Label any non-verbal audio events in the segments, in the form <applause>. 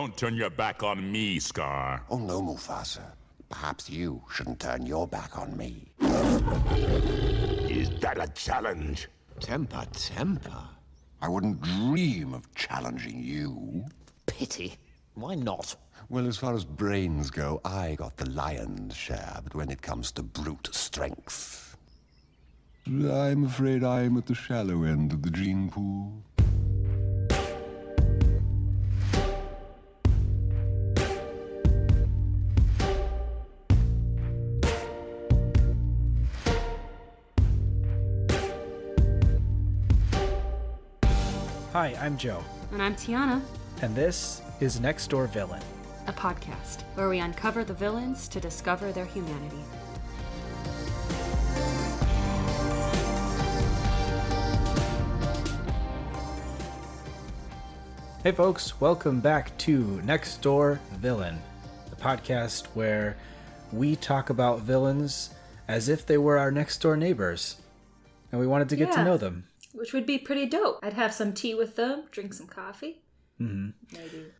Don't turn your back on me, Scar. Oh no, Mufasa. Perhaps you shouldn't turn your back on me. Is that a challenge? Temper, temper. I wouldn't dream of challenging you. Pity. Why not? Well, as far as brains go, I got the lion's share, but when it comes to brute strength. I'm afraid I'm at the shallow end of the gene pool. Hi, I'm Joe, And I'm Tiana, and this is Next Door Villain. a podcast where we uncover the villains to discover their humanity. Hey, folks, welcome back to Next Door Villain, the podcast where we talk about villains as if they were our next door neighbors, and we wanted to get to know them. Which would be pretty dope. I'd have some tea with them, drink some coffee, mm-hmm. maybe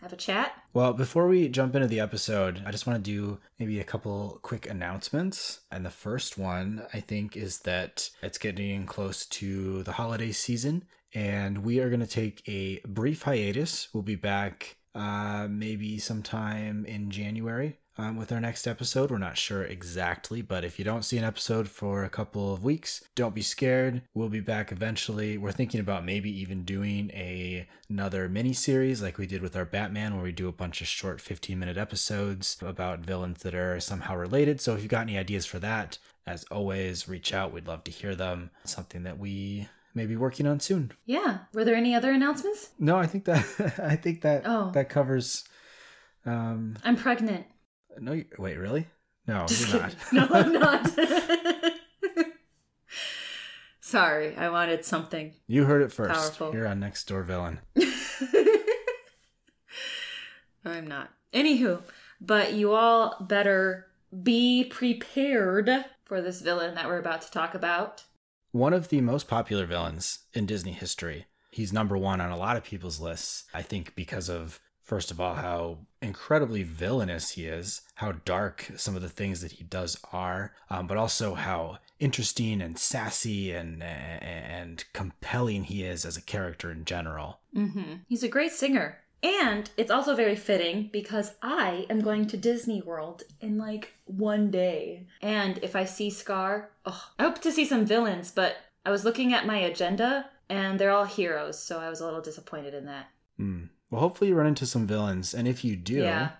have a chat. Well, before we jump into the episode, I just want to do maybe a couple quick announcements. And the first one, I think, is that it's getting close to the holiday season, and we are going to take a brief hiatus. We'll be back uh, maybe sometime in January. Um, with our next episode, we're not sure exactly, but if you don't see an episode for a couple of weeks, don't be scared. We'll be back eventually. We're thinking about maybe even doing a another mini series like we did with our Batman, where we do a bunch of short 15 minute episodes about villains that are somehow related. So if you've got any ideas for that, as always, reach out. We'd love to hear them. It's something that we may be working on soon. Yeah. Were there any other announcements? No, I think that <laughs> I think that Oh. that covers. Um, I'm pregnant. No, you, wait, really? No, <laughs> you're not. No, I'm <laughs> not. <laughs> Sorry, I wanted something. You heard it first. Powerful. Here on Next Door Villain. I'm not. Anywho, but you all better be prepared for this villain that we're about to talk about. One of the most popular villains in Disney history. He's number one on a lot of people's lists. I think because of, first of all, how incredibly villainous he is, how dark some of the things that he does are, um, but also how interesting and sassy and and compelling he is as a character in general. Mm-hmm. He's a great singer. And it's also very fitting because I am going to Disney World in like one day. And if I see Scar, oh, I hope to see some villains, but I was looking at my agenda and they're all heroes, so I was a little disappointed in that. Hmm. Well, hopefully you run into some villains, and if you do, Yeah.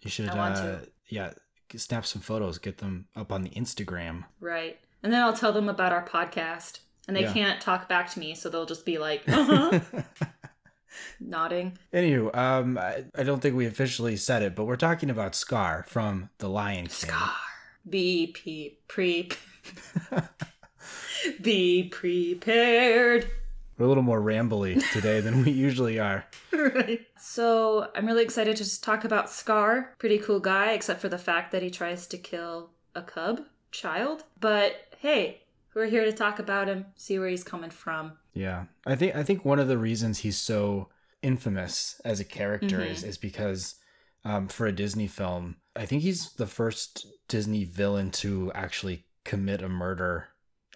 you should, uh, yeah, snap some photos, get them up on the Instagram. Right. And then I'll tell them about our podcast. And they Yeah. can't talk back to me, so they'll just be like, <laughs> uh-huh, nodding. Anywho, um, I, I don't think we officially said it, but we're talking about Scar from The Lion King. Scar. Be pe- pre. <laughs> <laughs> be prepared. We're a little more rambly today than we usually are. <laughs> right. So I'm really excited to just talk about Scar. Pretty cool guy, except for the fact that he tries to kill a cub child. But hey, we're here to talk about him, see where he's coming from. Yeah, I think I think one of the reasons he's so infamous as a character Mhm. is is because um, for a Disney film, I think he's the first Disney villain to actually commit a murder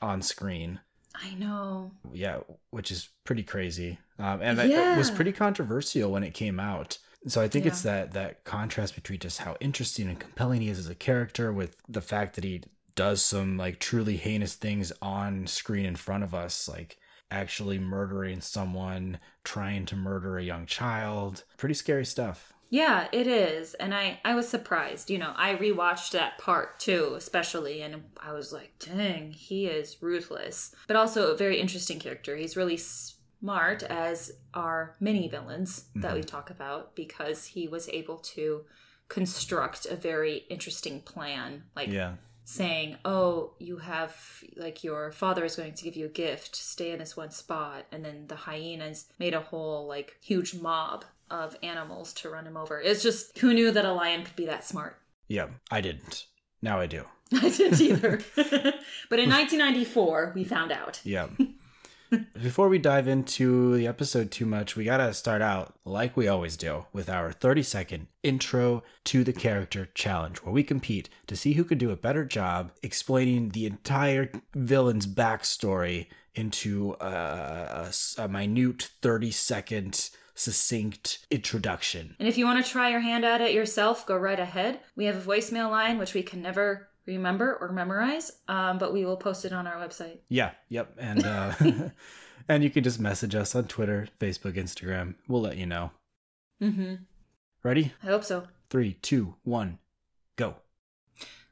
on screen. I know. yeah, which is pretty crazy. Um, and that- it was pretty controversial when it came out. So I think it's that that contrast between just how interesting and compelling he is as a character with the fact that he does some like truly heinous things on screen in front of us, like actually murdering someone, trying to murder a young child. Pretty scary stuff. Yeah, it is. And I I was surprised. You know, I rewatched that part too, especially and I was like, "Dang, he is ruthless." But also a very interesting character. He's really smart as our mini villains that we mm-hmm. talk about because he was able to construct a very interesting plan. Like Yeah. saying, "Oh, you have like your father is going to give you a gift. Stay in this one spot." And then the hyenas made a whole like huge mob of animals to run him over. It's just who knew that a lion could be that smart. <laughs> Yeah, I didn't. Now I do. I didn't <laughs> either. <laughs> but in 1994, we found out. Yeah. Before we dive into the episode too much, we gotta start out like we always do with our 30 second intro to the character challenge, where we compete to see who can do a better job explaining the entire villain's backstory into uh, a, a, a minute 30 second succinct introduction. And if you want to try your hand at it yourself, go right ahead. We have a voicemail line, which we can never remember or memorize, um, but we will post it on our website. Yeah, yep. And uh <laughs> and you can just message us on Twitter, Facebook, Instagram. We'll let you know. Mm-hmm. Ready? I hope so. Three, two, one, go.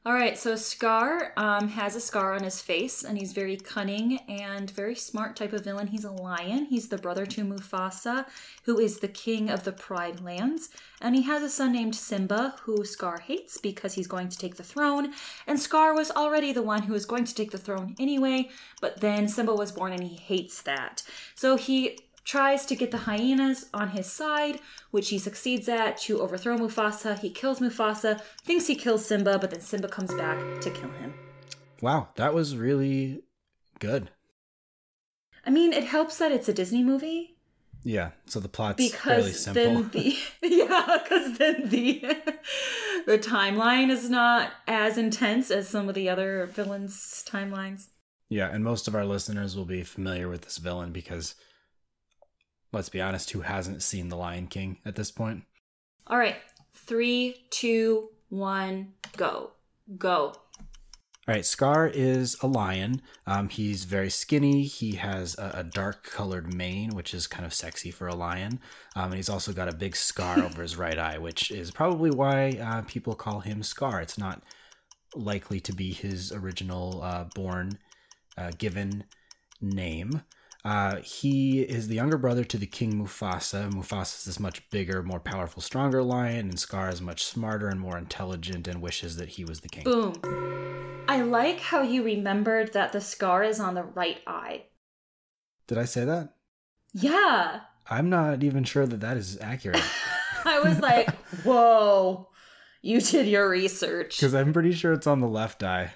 All right, so Scar um, has a scar on his face, and he's very cunning and very smart type of villain. He's a lion. He's the brother to Mufasa, who is the king of the Pride Lands, and he has a son named Simba, who Scar hates because he's going to take the throne. And Scar was already the one who was going to take the throne anyway, but then Simba was born, and he hates that. So he tries to get the hyenas on his side, which he succeeds at to overthrow Mufasa. He kills Mufasa, thinks he kills Simba, but then Simba comes back to kill him. Wow, that was really good. I mean, it helps that it's a Disney movie Yeah, so the plot's fairly because simple. <laughs> <laughs> then the yeah, because <laughs> then the the timeline is not as intense as some of the other villains' timelines. Yeah, and most of our listeners will be familiar with this villain because, let's be honest, who hasn't seen The Lion King at this point? All right, three, two, one, go, go. All right, Scar is a lion. Um, he's very skinny. He has a, a dark colored mane, which is kind of sexy for a lion. Um, and he's also got a big scar over his right eye, which is probably why uh, people call him Scar. It's not likely to be his original uh, born uh, given name. Uh, he is the younger brother to the king Mufasa. Mufasa is this much bigger, more powerful, stronger lion, and Scar is much smarter and more intelligent and wishes that he was the king. Boom. I like how you remembered that the scar is on the right eye. Did I say that? Yeah. I'm not even sure that that is accurate <laughs> I was like, whoa, you did your research. <laughs> because I'm pretty sure it's on the left eye.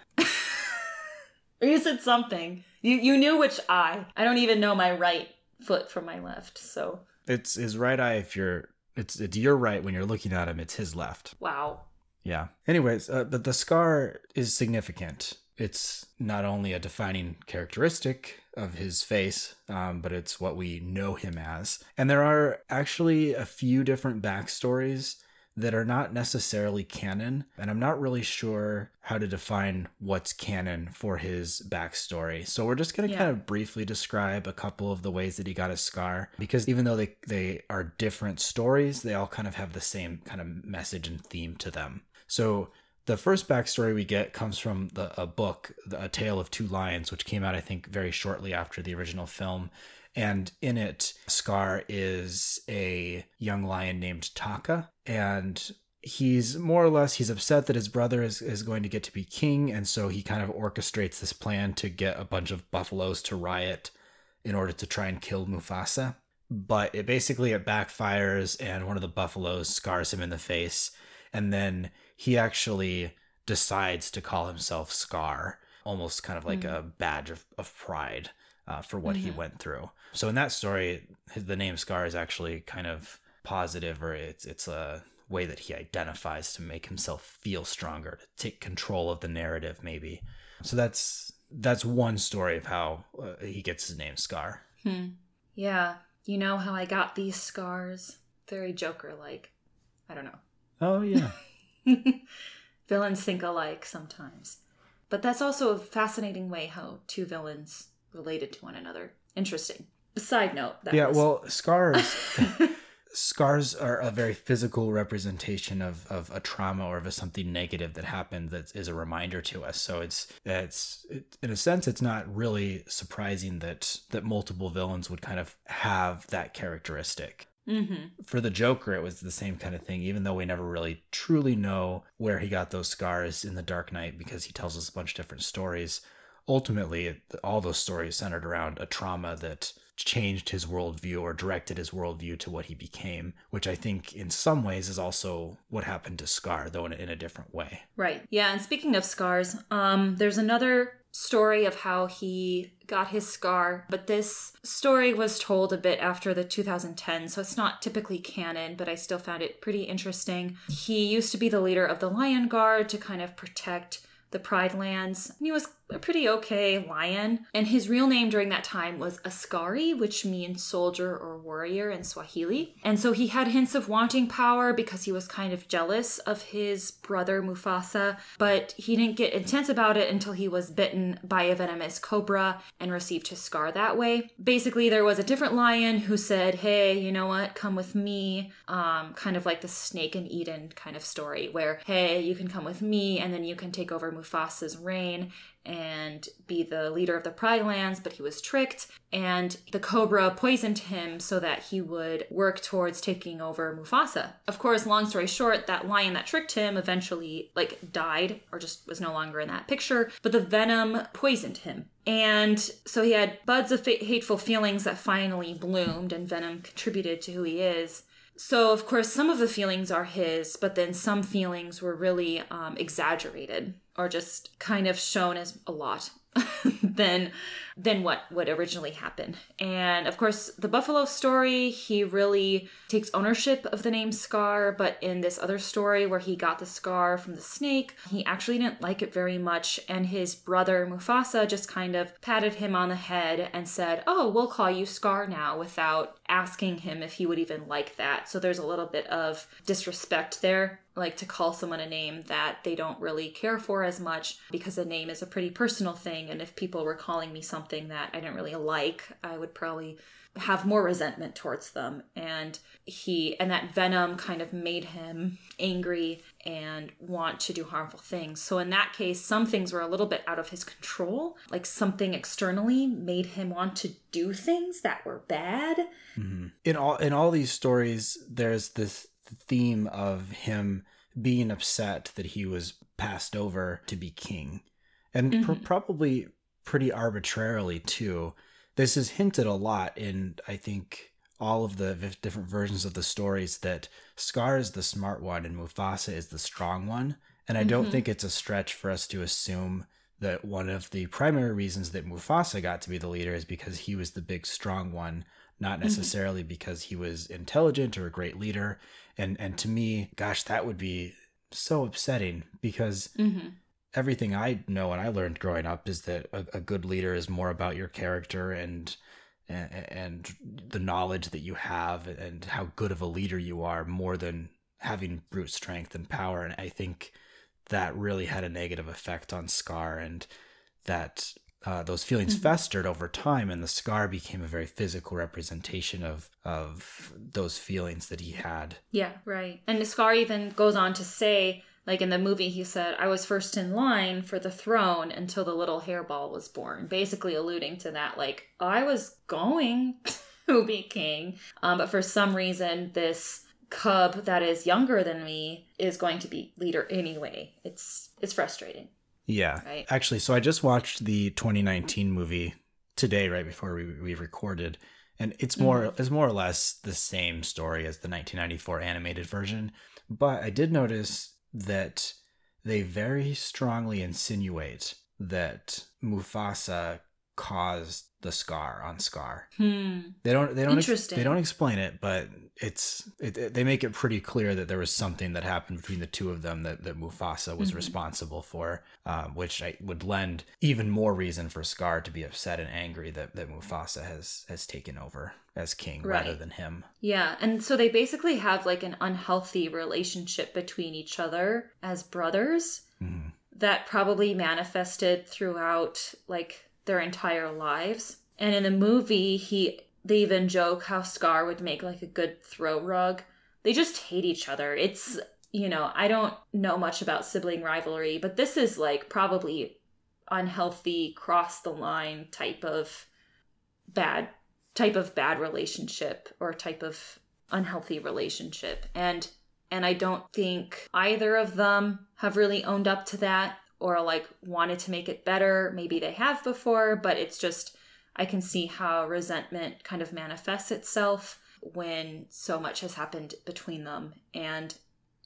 Or <laughs> you said something. You you knew which eye. I don't even know my right foot from my left. So It's his right eye. If you're, it's it's your right when you're looking at him. It's his left. wow. Yeah. Anyways, uh, but the scar is significant. It's not only a defining characteristic of his face, um, but it's what we know him as. And there are actually a few different backstories that are not necessarily canon. And I'm not really sure how to define what's canon for his backstory. So we're just going to Yeah. kind of briefly describe a couple of the ways that he got his scar because even though they, they are different stories, they all kind of have the same kind of message and theme to them. So the first backstory we get comes from the, a book, A Tale of Two Lions, which came out, I think, very shortly after the original film. And in it, Scar is a young lion named Taka. And he's more or less, he's upset that his brother is, is going to get to be king. And so he kind of orchestrates this plan to get a bunch of buffaloes to riot in order to try and kill Mufasa. But it basically it backfires and one of the buffaloes scars him in the face. And then he actually decides to call himself Scar, almost kind of like hmm. a badge of, of pride uh, for what he went through. So in that story, his, the name Scar is actually kind of positive, or it's it's a way that he identifies to make himself feel stronger, to take control of the narrative, maybe. So that's that's one story of how uh, he gets his name Scar. Hmm. Yeah. You know how I got these scars? Very Joker like. I don't know. Oh yeah. <laughs> villains think alike sometimes. But that's also a fascinating way how two villains related to one another. Interesting. Side note. That yeah. was- Well, scars. <laughs> scars are a very physical representation of, of a trauma or of something negative that happened that is a reminder to us so it's it's it, in a sense it's not really surprising that that multiple villains would kind of have that characteristic Mhm. for the Joker, it was the same kind of thing, even though we never really truly know where he got those scars in The Dark Knight because he tells us a bunch of different stories. Ultimately, all those stories centered around a trauma that changed his worldview or directed his worldview to what he became, which I think in some ways is also what happened to Scar, though in a, in a different way. Right. Yeah, and speaking of scars, um, there's another story of how he got his scar, but this story was told a bit after the 2010, so it's not typically canon, but I still found it pretty interesting. He used to be the leader of the Lion Guard to kind of protect the Pride Lands. He was a pretty okay lion, and his real name during that time was Askari, which means soldier or warrior in Swahili. And so he had hints of wanting power because he was kind of jealous of his brother Mufasa, but he didn't get intense about it until he was bitten by a venomous cobra and received his scar that way. Basically, there was a different lion who said, Hey, you know what? Come with me. Um, kind of like the snake in Eden kind of story, where, Hey, you can come with me, and then you can take over Mufasa's reign and be the leader of the Pride Lands, but he was tricked, and the Cobra poisoned him so that he would work towards taking over Mufasa. Of course, long story short, that lion that tricked him eventually like died or just was no longer in that picture, but the venom poisoned him. And so he had buds of hateful feelings that finally bloomed, and venom contributed to who he is. So, of course, some of the feelings are his, but then some feelings were really um, exaggerated or just kind of shown as a lot <laughs> than than what what originally happened. And of course, the Buffalo story, he really takes ownership of the name Scar, but in this other story where he got the scar from the snake, he actually didn't like it very much and his brother Mufasa just kind of patted him on the head and said, "Oh, we'll call you Scar now," without asking him if he would even like that. So there's a little bit of disrespect there like to call someone a name that they don't really care for as much because a name is a pretty personal thing. And if people were calling me something that I didn't really like, I would probably have more resentment towards them. And he and that venom kind of made him angry and want to do harmful things so in that case some things were a little bit out of his control like something externally made him want to do things that were bad mm-hmm. in all in all these stories there's this theme of him being upset that he was passed over to be king and mm-hmm. pr- probably pretty arbitrarily too this is hinted a lot in i think all of the different versions of the stories that scar is the smart one and mufasa is the strong one and i don't mm-hmm. think it's a stretch for us to assume that one of the primary reasons that mufasa got to be the leader is because he was the big strong one not mm-hmm. necessarily mm-hmm. because he was intelligent or a great leader and and to me gosh that would be so upsetting because mm-hmm. everything i know and i learned growing up is that a, a, good leader is more about your character and, and and the knowledge that you have and how good of a leader you are more than having brute strength and power and i think that really had a negative effect on scar and that uh, those feelings mm-hmm. festered over time, and the scar became a very physical representation of of those feelings that he had. Yeah, right. And the scar even goes on to say, like in the movie, he said, "I was first in line for the throne until the little hairball was born," basically alluding to that, like I was going <laughs> to be king, um, but for some reason, this cub that is younger than me is going to be leader anyway. It's it's frustrating. Yeah. Right? Actually, so I just watched the 2019 movie today, right before we, we recorded, and it's more mm-hmm. it's more or less the same story as the 1994 animated version. But I did notice that they very strongly insinuate that Mufasa caused the scar on Scar. Hmm. They don't. They don't. Interesting. Ex- they don't explain it, but it's. It, it, they make it pretty clear that there was something that happened between the two of them that that Mufasa was mm-hmm. responsible for, uh, which I, would lend even more reason for Scar to be upset and angry that that Mufasa has has taken over as king right. rather than him. Yeah, and so they basically have like an unhealthy relationship between each other as brothers. Mm-hmm. That probably manifested throughout like their entire lives. And in the movie, he they even joke how Scar would make like a good throw rug. They just hate each other. It's you know, I don't know much about sibling rivalry, but this is like probably unhealthy, cross the line type of bad type of bad relationship or type of unhealthy relationship. And and I don't think either of them have really owned up to that or like wanted to make it better. Maybe they have before, but it's just, I can see how resentment kind of manifests itself when so much has happened between them. And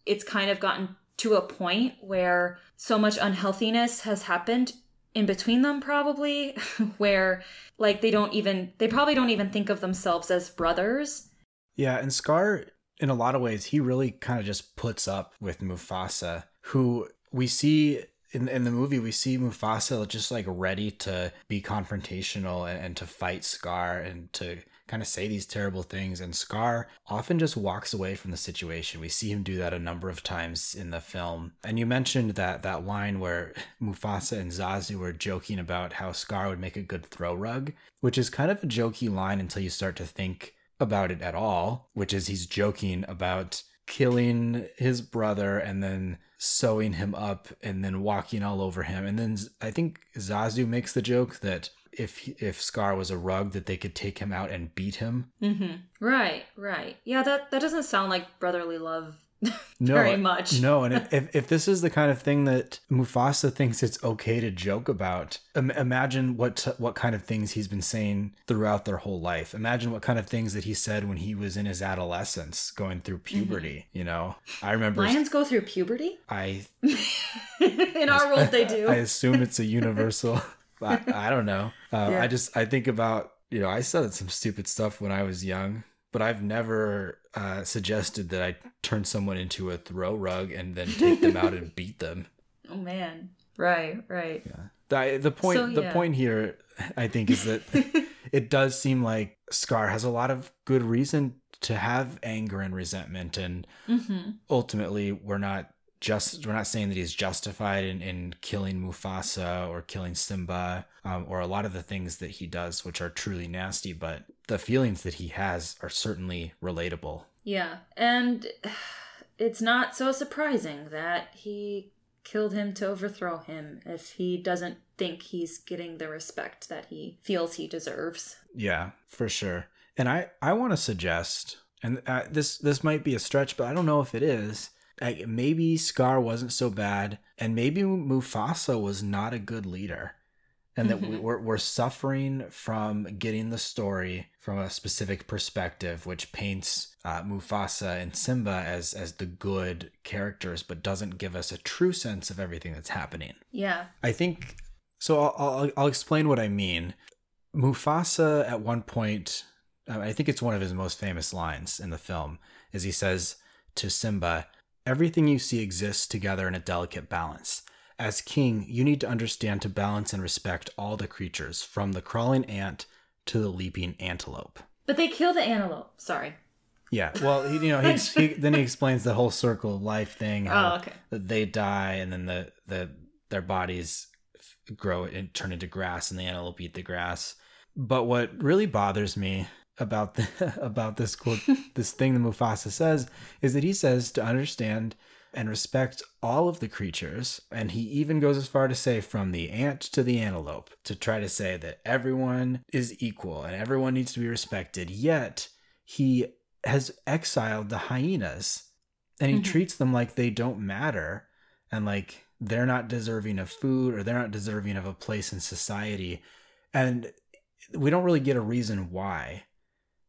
it's kind of gotten to a point where so much unhealthiness has happened in between them probably <laughs> where like they don't even they probably don't even think of themselves as brothers Yeah, and Scar, in a lot of ways, he really kind of just puts up with Mufasa, who we see in in the movie. We see Mufasa just like ready to be confrontational and, and to fight Scar and to kind of say these terrible things. And Scar often just walks away from the situation. We see him do that a number of times in the film. And you mentioned that that line where Mufasa and Zazu were joking about how Scar would make a good throw rug, which is kind of a jokey line until you start to think about it at all, which is he's joking about killing his brother and then sewing him up and then walking all over him. And then I think Zazu makes the joke that if if Scar was a rug that they could take him out and beat him. mm-hmm. right right yeah that that doesn't sound like brotherly love <laughs> No, very much No, and if- if this is the kind of thing that Mufasa thinks it's okay to joke about, Im- imagine what what kind of things he's been saying throughout their whole life. Imagine what kind of things that he said when he was in his adolescence, going through puberty. You know, I remember lions go through puberty <laughs> I in our world they do I assume it's a <laughs> universal. I, I don't know. Uh, Yeah. I just I think about you know I said some stupid stuff when I was young, but I've never uh, suggested that I turn someone into a throw rug and then <laughs> take them out and beat them. oh man right right The, the point So, the point here I think is that <laughs> it does seem like Scar has a lot of good reason to have anger and resentment and mm-hmm. ultimately we're not just we're not saying that he's justified in, in killing Mufasa or killing Simba um, or a lot of the things that he does which are truly nasty but the feelings that he has are certainly relatable. Yeah, and <sighs> it's not so surprising that he killed him to overthrow him if he doesn't think he's getting the respect that he feels he deserves. yeah for sure. And i i want to suggest and uh, this this might be a stretch but i don't know if it is like maybe scar wasn't so bad and maybe mufasa was not a good leader and that we, Mhm. we're, we're suffering from getting the story from a specific perspective which paints uh, mufasa and simba as as the good characters but doesn't give us a true sense of everything that's happening Yeah. I think so. I'll, I'll, I'll explain what I mean. Mufasa, at one point, uh, I think it's one of his most famous lines in the film, is he says to Simba, Everything you see exists together in a delicate balance. As king, you need to understand to balance and respect all the creatures, from the crawling ant to the leaping antelope. But they kill the antelope. Sorry. Yeah, well, he, you know, he, he then he explains the whole circle of life thing. How Oh, okay. that they die and then the the their bodies grow and turn into grass and the antelope eat the grass. But what really bothers me about the <laughs> about this quote <laughs> this thing that Mufasa says is that he says to understand and respect all of the creatures and he even goes as far to say from the ant to the antelope to try to say that everyone is equal and everyone needs to be respected yet he has exiled the hyenas and he Mhm. treats them like they don't matter and like they're not deserving of food or they're not deserving of a place in society. And we don't really get a reason why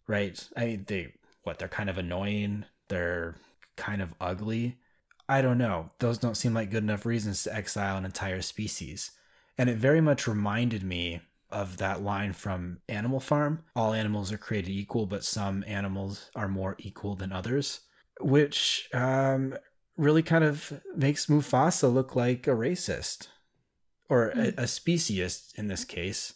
right? I mean they what they're kind of annoying? They're kind of ugly i don't know. Those don't seem like good enough reasons to exile an entire species. And it very much reminded me of that line from Animal Farm all animals are created equal, but some animals are more equal than others, which um, really kind of makes Mufasa look like a racist or a, a speciesist in this case.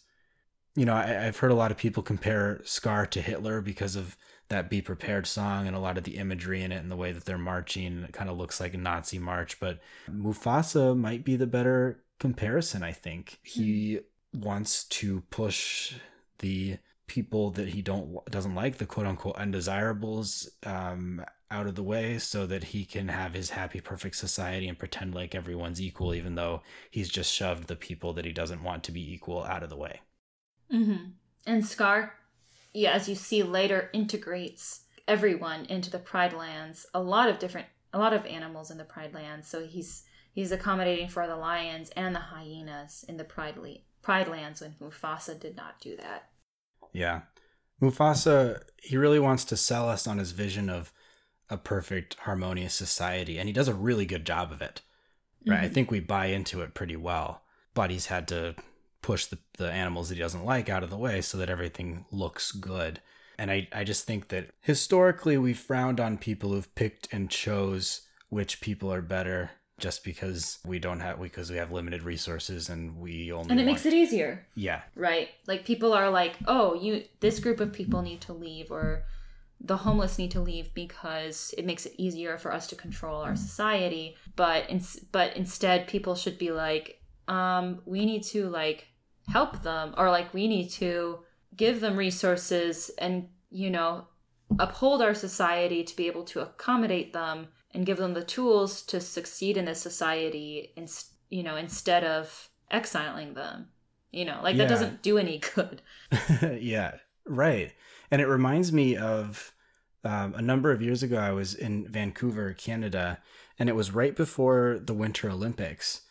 You know, I, I've heard a lot of people compare Scar to Hitler because of that Be Prepared song and a lot of the imagery in it and the way that they're marching. It kind of looks like a Nazi march, but Mufasa might be the better comparison, I think. He wants to push the people that he don't doesn't like the quote unquote undesirables um out of the way so that he can have his happy perfect society and pretend like everyone's equal even though he's just shoved the people that he doesn't want to be equal out of the way Mm-hmm. And Scar, yeah, as you see later, integrates everyone into the Pride Lands. A lot of different, a lot of animals in the Pride Lands. So he's he's accommodating for the lions and the hyenas in the Pride Le- Pride Lands when Mufasa did not do that. Yeah. Mufasa, he really wants to sell us on his vision of a perfect, harmonious society, and he does a really good job of it. Right. I Mhm. think we buy into it pretty well. but he's had to push the, the animals that he doesn't like out of the way so that everything looks good. And I, I just think that historically we've frowned on people who've picked and chose which people are better just because we don't have because we have limited resources and we only And it want- makes it easier. yeah Right. Like people are like, "Oh, you this group of people need to leave or the homeless need to leave because it makes it easier for us to control our society." But in, but instead people should be like, um we need to like help them or like we need to give them resources and, you know, uphold our society to be able to accommodate them and give them the tools to succeed in this society in, you know, instead of exiling them. You know, like Yeah. that doesn't do any good. <laughs> <laughs> yeah, right. And it reminds me of um, a number of years ago, I was in Vancouver, Canada, and it was right before the Winter Olympics.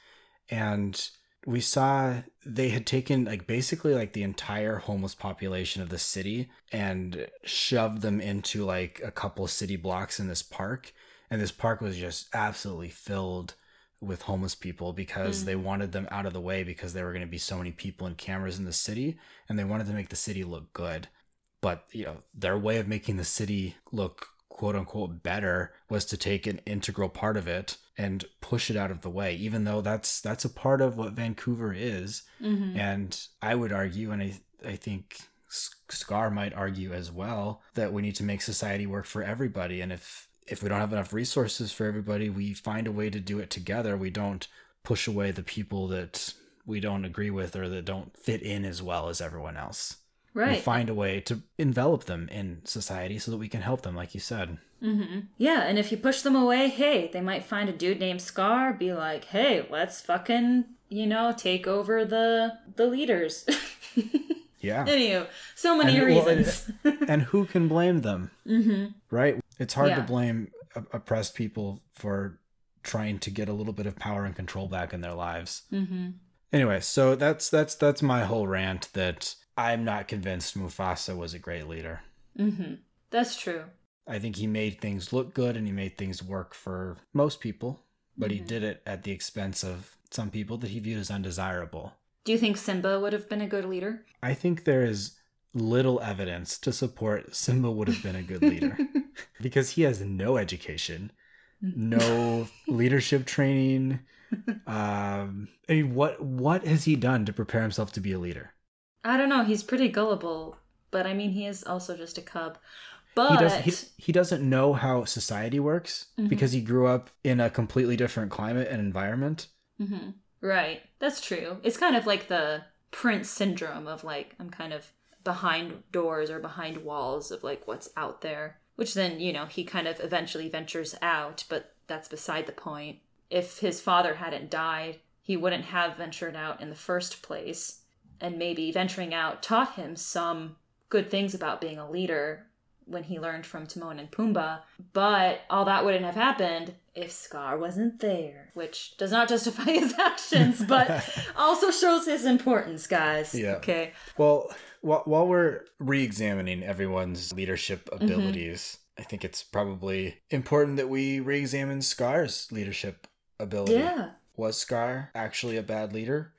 And we saw they had taken like basically like the entire homeless population of the city and shoved them into like a couple city blocks in this park. And this park was just absolutely filled with homeless people because Mm. they wanted them out of the way because there were going to be so many people and cameras in the city and they wanted to make the city look good but you know their way of making the city look quote unquote better was to take an integral part of it and push it out of the way even though that's that's a part of what Vancouver is. Mm-hmm. and I would argue and I I think Scar might argue as well that we need to make society work for everybody. And if if we don't have enough resources for everybody we find a way to do it together. We don't push away the people that we don't agree with or that don't fit in as well as everyone else Right. find a way to envelop them in society so that we can help them like you said Mm-hmm. Yeah, and if you push them away, hey, they might find a dude named Scar, be like, hey, let's fucking, you know, take over the the leaders. <laughs> yeah Anywho, so many And, well, reasons. <laughs> and who can blame them mm-hmm. right it's hard to blame oppressed people for trying to get a little bit of power and control back in their lives Mm-hmm. anyway so that's that's that's my whole rant that i'm not convinced mufasa was a great leader Mm-hmm. That's true. i think he made things look good and he made things work for most people but he Mhm. did it at the expense of some people that he viewed as undesirable Do you think Simba would have been a good leader? I think there is little evidence to support Simba would have been a good leader <laughs> because he has no education, no leadership training. <laughs> Um, I mean, what what has he done to prepare himself to be a leader? I don't know. He's pretty gullible, but I mean, he is also just a cub. But He doesn't he, he doesn't know how society works Mhm. because he grew up in a completely different climate and environment. hmm Right. That's true. It's kind of like the prince syndrome of like, I'm kind of behind doors or behind walls of like what's out there, which then, you know, he kind of eventually ventures out, but that's beside the point. If his father hadn't died, he wouldn't have ventured out in the first place. And maybe venturing out taught him some good things about being a leader when he learned from Timon and Pumbaa. But all that wouldn't have happened if Scar wasn't there, which does not justify <laughs> his actions, but <laughs> also shows his importance, guys. Yeah. Okay. Well, while, while we're re examining everyone's leadership mm-hmm. abilities, I think it's probably important that we re examine Scar's leadership ability. Yeah. Was Scar actually a bad leader?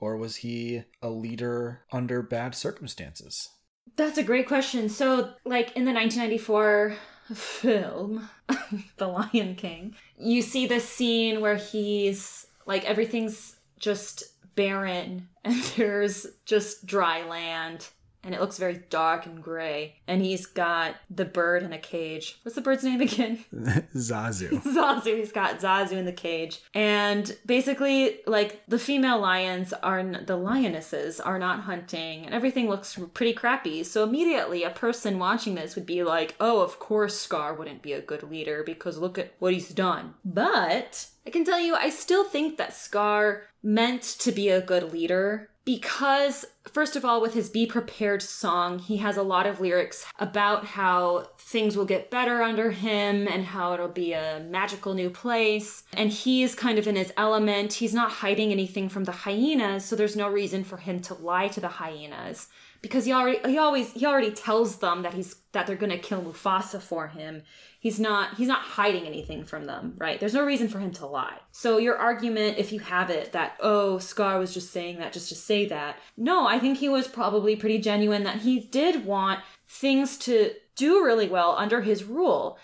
Or was he a leader under bad circumstances? That's a great question. So, like in the 1994 film, <laughs> The Lion King, you see this scene where he's like everything's just barren <laughs> and there's just dry land and it looks very dark and gray. And he's got the bird in a cage. What's the bird's name again? <laughs> Zazu. <laughs> Zazu. He's got Zazu in the cage. And basically, like, the female lions are, n- the lionesses are not hunting, and everything looks pretty crappy. So immediately, a person watching this would be like, oh, of course Scar wouldn't be a good leader because look at what he's done. But I can tell you, I still think that Scar meant to be a good leader because first of all, with his Be Prepared song, he has a lot of lyrics about how things will get better under him and how it'll be a magical new place. And he's kind of in his element. He's not hiding anything from the hyenas, so there's no reason for him to lie to the hyenas because he already he always he already tells them that he's that they're going to kill Mufasa for him. He's not he's not hiding anything from them, right? There's no reason for him to lie. So your argument if you have it that oh Scar was just saying that just to say that. No, I think he was probably pretty genuine that he did want things to do really well under his rule.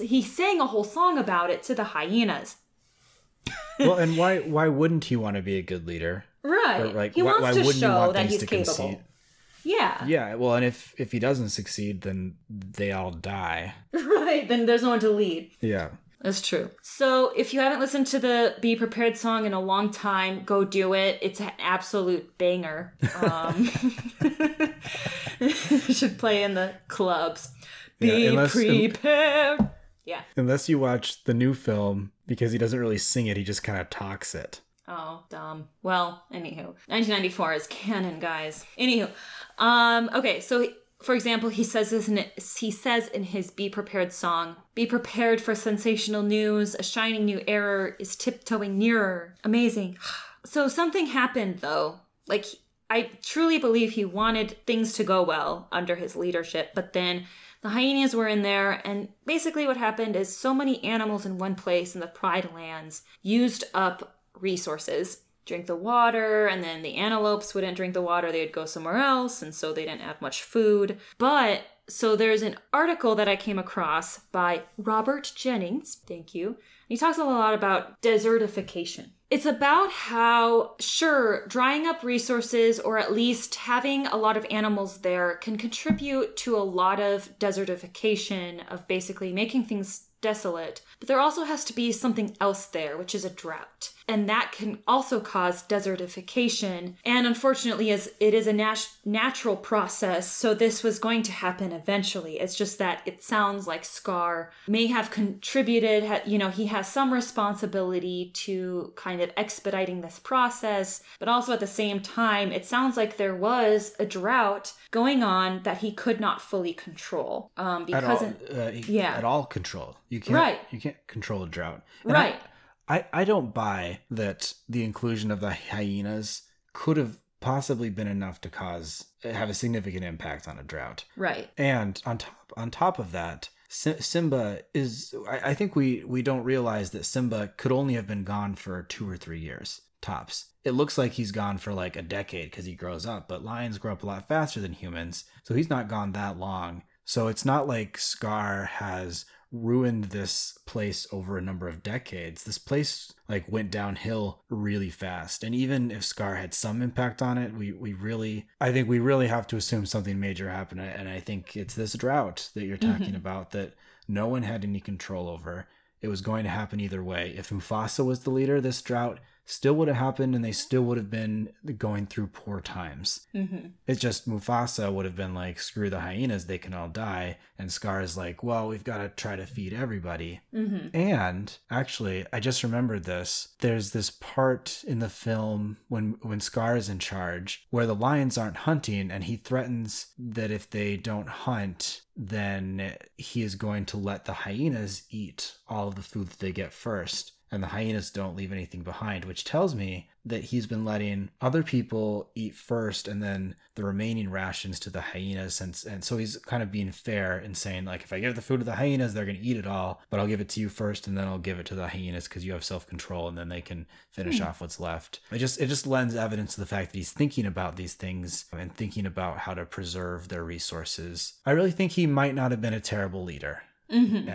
He sang a whole song about it to the hyenas. well, and why why wouldn't he want to be a good leader? Right. Or like he why, wants why to wouldn't he show that he's capable. concede? Yeah. Yeah, well, and if if he doesn't succeed, then they all die. <laughs> Right. Then there's no one to lead. Yeah. That's true. So if you haven't listened to the Be Prepared song in a long time, go do it. It's an absolute banger. Um, <laughs> should play in the clubs. Yeah, Be unless- prepared. Yeah. Unless you watch the new film, because he doesn't really sing it, he just kind of talks it. Oh, dumb. Well, anywho, 1994 is canon, guys. Anywho, um, okay, so he- for example, he says this in he says in his "Be Prepared" song, "Be prepared for sensational news. A shining new era is tiptoeing nearer. Amazing." <sighs> So something happened though. Like I truly believe he wanted things to go well under his leadership, but then the hyenas were in there, and basically what happened is so many animals in one place in the Pride Lands used up resources. Drink the water, and then the antelopes wouldn't drink the water, they'd go somewhere else, and so they didn't have much food. But so there's an article that I came across by Robert Jennings, thank you. He talks a lot about desertification. It's about how, sure, drying up resources or at least having a lot of animals there can contribute to a lot of desertification, of basically making things desolate. But there also has to be something else there, which is a drought. And that can also cause desertification. And unfortunately, as it is a nat- natural process, so this was going to happen eventually. It's just that it sounds like Scar may have contributed, you know, he has some responsibility to kind of expediting this process, but also at the same time, it sounds like there was a drought going on that he could not fully control. Um, At because all, uh, he- yeah. at all control. You can't. Right. You can't control a drought. And I- right. I, I don't buy that the inclusion of the hyenas could have possibly been enough to cause have a significant impact on a drought. Right. And on top on top of that, Simba is I, I think we we don't realize that Simba could only have been gone for two or three years tops. It looks like he's gone for like a decade because he grows up, but lions grow up a lot faster than humans, so he's not gone that long. So it's not like Scar has ruined this place over a number of decades. This place like went downhill really fast. And even if Scar had some impact on it, we we really I think we really have to assume something major happened and I think it's this drought that you're mm-hmm. talking about that no one had any control over. It was going to happen either way. If Mufasa was the leader, this drought still would have happened and they still would have been going through poor times. Mm-hmm. It's just Mufasa would have been like, screw the hyenas, they can all die. And Scar is like, well, we've got to try to feed everybody. Mm-hmm. And actually, I just remembered this. There's this part in the film when when Scar is in charge where the lions aren't hunting and he threatens that if they don't hunt, then he is going to let the hyenas eat all of the food that they get first. And the hyenas don't leave anything behind, which tells me that he's been letting other people eat first and then the remaining rations to the hyenas. And, and so he's kind of being fair and saying, like, if I give the food to the hyenas, they're going to eat it all, but I'll give it to you first and then I'll give it to the hyenas because you have self control and then they can finish off what's left. It just, it just lends evidence to the fact that he's thinking about these things and thinking about how to preserve their resources. I really think he might not have been a terrible leader. Mm-hmm.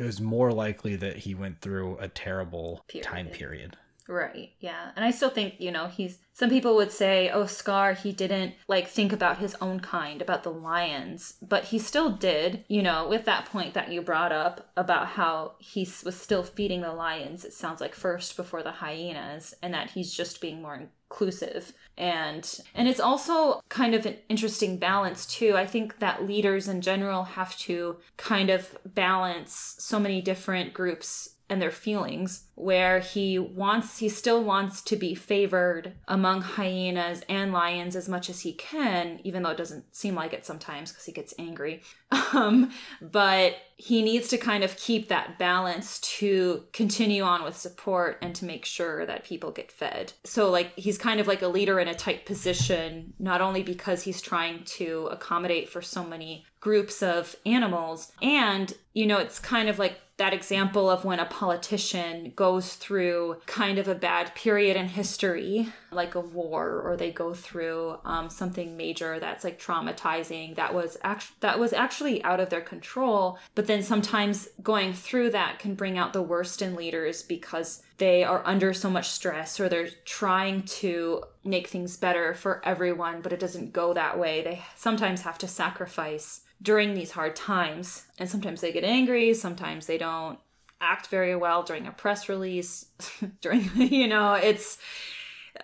It was more likely that he went through a terrible Period. time period. Right. Yeah. And I still think, you know, he's some people would say, "Oh, Scar, he didn't like think about his own kind, about the lions." But he still did, you know, with that point that you brought up about how he was still feeding the lions. It sounds like first before the hyenas and that he's just being more inclusive. And and it's also kind of an interesting balance too. I think that leaders in general have to kind of balance so many different groups and their feelings where he wants he still wants to be favored among hyenas and lions as much as he can even though it doesn't seem like it sometimes because he gets angry. <laughs> Um, but he needs to kind of keep that balance to continue on with support and to make sure that people get fed. So like he's kind of like a leader in a tight position not only because he's trying to accommodate for so many groups of animals and you know it's kind of like that example of when a politician goes through kind of a bad period in history, like a war, or they go through um, something major that's like traumatizing that was that was actually out of their control. But then sometimes going through that can bring out the worst in leaders because they are under so much stress or they're trying to make things better for everyone, but it doesn't go that way. They sometimes have to sacrifice during these hard times. And sometimes they get angry, sometimes they don't act very well during a press release, <laughs> during, <laughs> you know, it's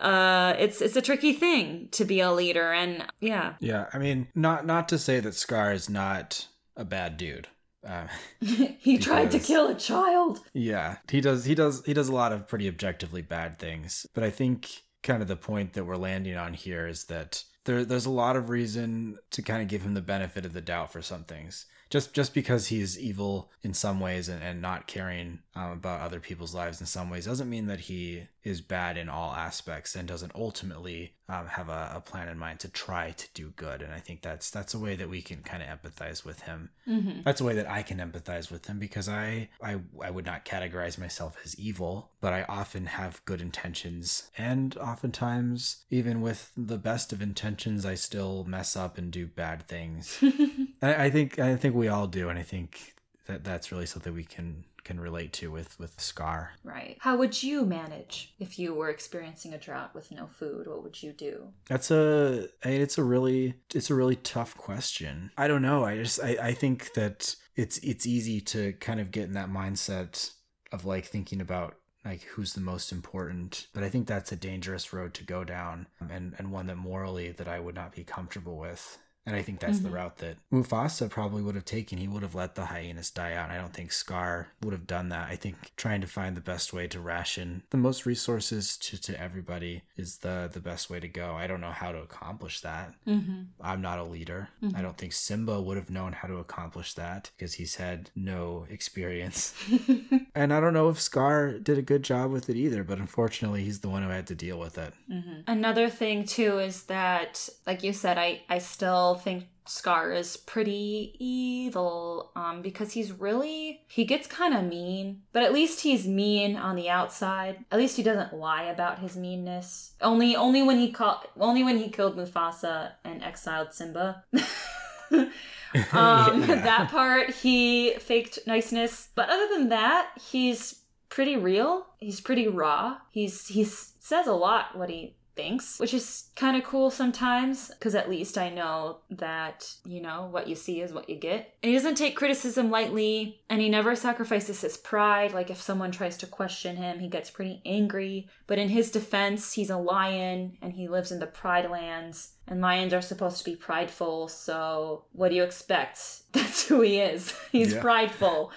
uh it's it's a tricky thing to be a leader and yeah. Yeah i mean not not to say that scar is not a bad dude uh, <laughs> he tried to kill a child. Yeah he does he does he does a lot of pretty objectively bad things but i think kind of the point that we're landing on here is that there, there's a lot of reason to kind of give him the benefit of the doubt for some things just just because he's evil in some ways and, and not caring um, about other people's lives in some ways doesn't mean that he is bad in all aspects and doesn't ultimately um, have a, a, plan in mind to try to do good. And i think that's that's a way that we can kind of empathize with him. Mm-hmm. that's a way that i can empathize with him because I, I i would not categorize myself as evil but i often have good intentions. And oftentimes even with the best of intentions i still mess up and do bad things. <laughs> I, I think i think we all do. And i think that that's really something we can can relate to with with Scar. Right. How would you manage if you were experiencing a drought with no food? What would you do? That's a it's a really it's a really tough question. I don't know. I just I, I think that it's it's easy to kind of get in that mindset of like thinking about like who's the most important but i think that's a dangerous road to go down um, and and one that morally that i would not be comfortable with and I think that's mm-hmm. the route that Mufasa probably would have taken. He would have let the hyenas die out. I don't think Scar would have done that. I think trying to find the best way to ration the most resources to, to everybody is the, the best way to go. I don't know how to accomplish that. Mm-hmm. I'm not a leader. Mm-hmm. I don't think Simba would have known how to accomplish that because he's had no experience. <laughs> and I don't know if Scar did a good job with it either, but unfortunately, he's the one who had to deal with it. Mm-hmm. Another thing, too, is that, like you said, I, I still think Scar is pretty evil um, because he's really he gets kind of mean, but at least he's mean on the outside. At least he doesn't lie about his meanness. Only only when he called only when he killed Mufasa and exiled Simba. <laughs> um, yeah. <laughs> That part he faked niceness, but other than that, he's pretty real. He's pretty raw. He's he says a lot what he thinks, which is kind of cool sometimes because at least I know that, you know, what you see is what you get. And he doesn't take criticism lightly and he never sacrifices his pride. Like if someone tries to question him, he gets pretty angry. But in his defense, he's a lion and he lives in the Pride Lands. And lions are supposed to be prideful, so what do you expect? <laughs> That's who he is. He's yeah. prideful.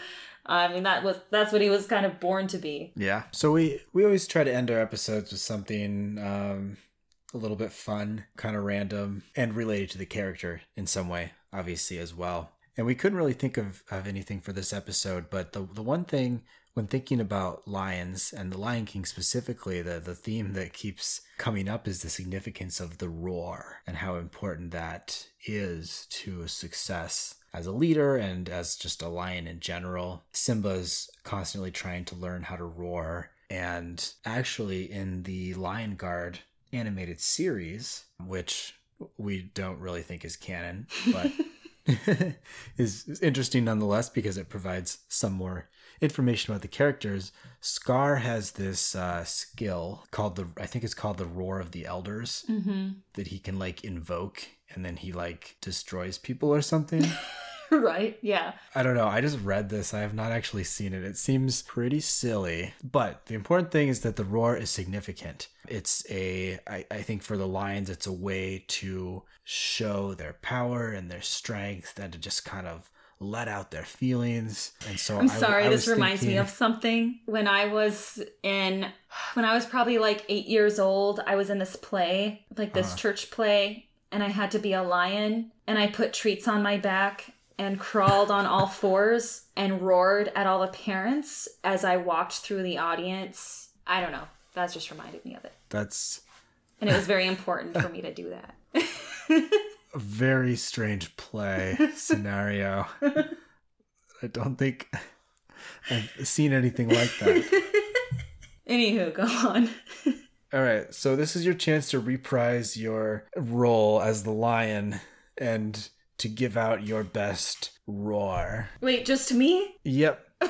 I mean that was that's what he was kind of born to be. Yeah. So we we always try to end our episodes with something um a little bit fun, kind of random, and related to the character in some way, obviously as well. And we couldn't really think of, of anything for this episode, but the the one thing when thinking about lions and the Lion King specifically, the, the theme that keeps coming up is the significance of the roar and how important that is to a success as a leader and as just a lion in general. Simba's constantly trying to learn how to roar. And actually, in the Lion Guard animated series, which we don't really think is canon, but <laughs> <laughs> is, is interesting nonetheless because it provides some more information about the characters. Scar has this uh, skill called the I think it's called the Roar of the Elders mm-hmm. that he can like invoke and then he like destroys people or something. <laughs> right? Yeah. I don't know. I just read this. I have not actually seen it. It seems pretty silly. But the important thing is that the roar is significant. It's a, I, I think for the Lions, it's a way to show their power and their strength and to just kind of let out their feelings. And so I'm sorry, I this was reminds me of something. When I was in, when I was probably like eight years old, I was in this play, like this Uh-huh. church play, and I had to be a lion, and I put treats on my back and crawled on all fours and roared at all the parents as I walked through the audience. I don't know. That just reminded me of it. That's And it was very important for me to do that. <laughs> a very strange play <laughs> scenario. I don't think I've seen anything like that. <laughs> Anywho, go on. All right, so this is your chance to reprise your role as the lion and to give out your best roar. Wait, just me? Yep. <laughs>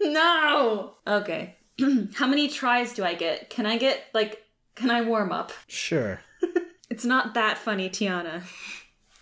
No. Okay. <clears throat> How many tries do I get? Can I get like can I warm up? Sure. <laughs> It's not that funny, Tiana.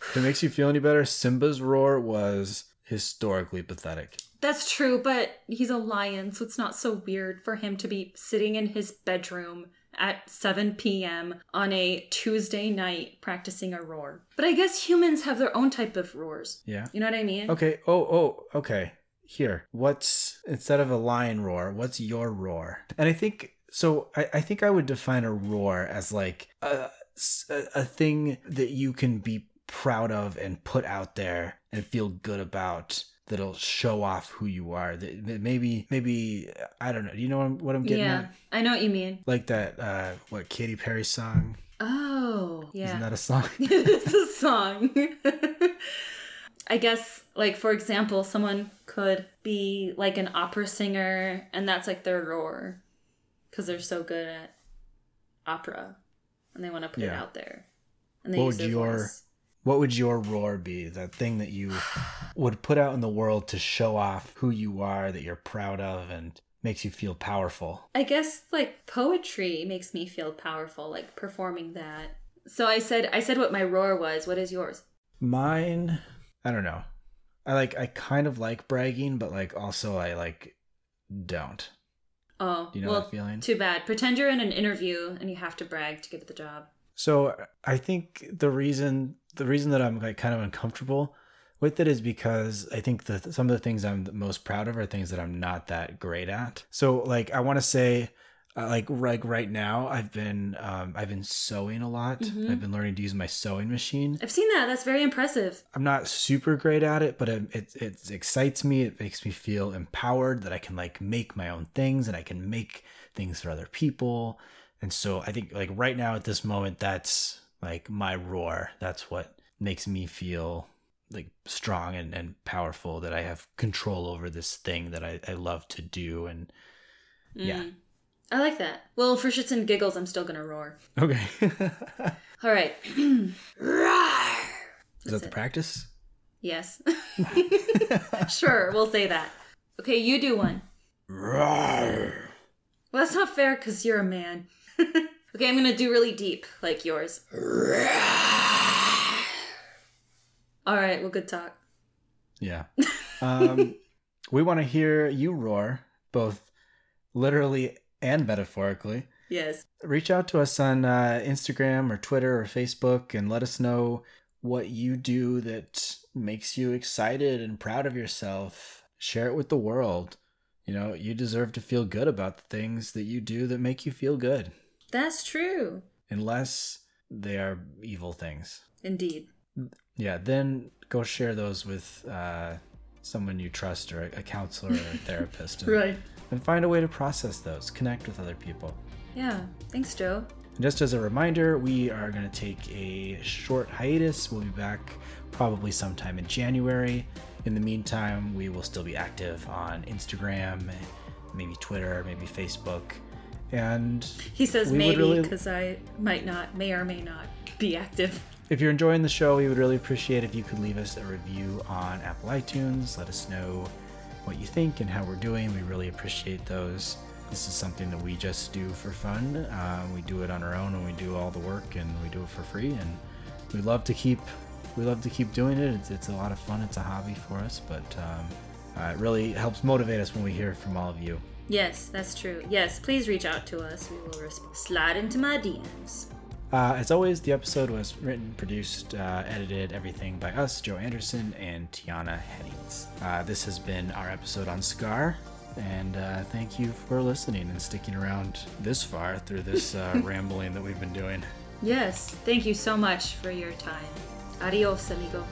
If it makes you feel any better, Simba's roar was historically pathetic. That's true, but he's a lion, so it's not so weird for him to be sitting in his bedroom at 7 p.m. on a Tuesday night practicing a roar. But I guess humans have their own type of roars. Yeah. You know what I mean? Okay. Oh, oh, okay. Here. What's instead of a lion roar, what's your roar? And I think so I, I think I would define a roar as like a, a a thing that you can be proud of and put out there and feel good about that'll show off who you are. That that maybe maybe I don't know. Do you know what I'm, what I'm getting yeah, at? I know what you mean. Like that uh what Katy Perry song? Oh, yeah. Isn't that a song? <laughs> it's a song. <laughs> I guess, like, for example, someone could be like an opera singer and that's like their roar because they're so good at opera and they want to put it out there. And they What use would your- voice. What would your roar be? That thing that you would put out in the world to show off who you are, that you're proud of, and makes you feel powerful. I guess like poetry makes me feel powerful, like performing that. So I said, I said what my roar was. What is yours? Mine, I don't know. I like, I kind of like bragging, but like also I like don't. Oh, Do you know well, that feeling? too bad. Pretend you're in an interview and you have to brag to get the job. So I think the reason the reason that I'm like kind of uncomfortable with it is because I think that some of the things I'm the most proud of are things that I'm not that great at. So like I want to say uh, like like right now I've been um, I've been sewing a lot. Mhm. I've been learning to use my sewing machine. I've seen that. That's very impressive. I'm not super great at it, but it, it it excites me. It makes me feel empowered that I can like make my own things and I can make things for other people. And so I think like right now at this moment, that's like my roar. That's what makes me feel like strong and, and powerful that I have control over this thing that I, I love to do. And yeah. Mm. I like that. Well, for shits and giggles, I'm still gonna roar. Okay. <laughs> All right. <clears throat> Roar! Is that the practice? Yes. <laughs> <laughs> sure, we'll say that. Okay, you do one. Roar. Well, that's not fair because you're a man. Okay, I'm gonna do really deep, like yours. <laughs> All right, well, good talk. Yeah. <laughs> Um, we want to hear you roar, both literally and metaphorically. Yes. Reach out to us on uh, Instagram or Twitter or Facebook and let us know what you do that makes you excited and proud of yourself. Share it with the world. You know, you deserve to feel good about the things that you do that make you feel good, That's true. unless they are evil things. Indeed. Yeah, then go share those with uh, someone you trust or a counselor or a <laughs> therapist. And, Right. And find a way to process those, connect with other people. Yeah. Thanks, Joe. And just as a reminder, we are going to take a short hiatus. We'll be back probably sometime in January. In the meantime, we will still be active on Instagram, maybe Twitter, maybe Facebook. And He says maybe really- because I might not, may or may not be active. If you're enjoying the show, we would really appreciate if you could leave us a review on Apple iTunes. Let us know what you think and how we're doing. We really appreciate those. This is something that we just do for fun. Um, we do it on our own, and we do all the work, and we do it for free. And we love to keep we love to keep doing it. It's, it's a lot of fun. It's a hobby for us, but um, uh, it really helps motivate us when we hear from all of you. Yes, that's true. Yes, please reach out to us. We will resp- slide into my DMs. Uh, as always, the episode was written, produced, uh, edited, everything by us, Joe Anderson and Tiana Hennings. Uh, this has been our episode on Scar, and uh, thank you for listening and sticking around this far through this uh, <laughs> rambling that we've been doing. Yes, thank you so much for your time. Adios, amigo.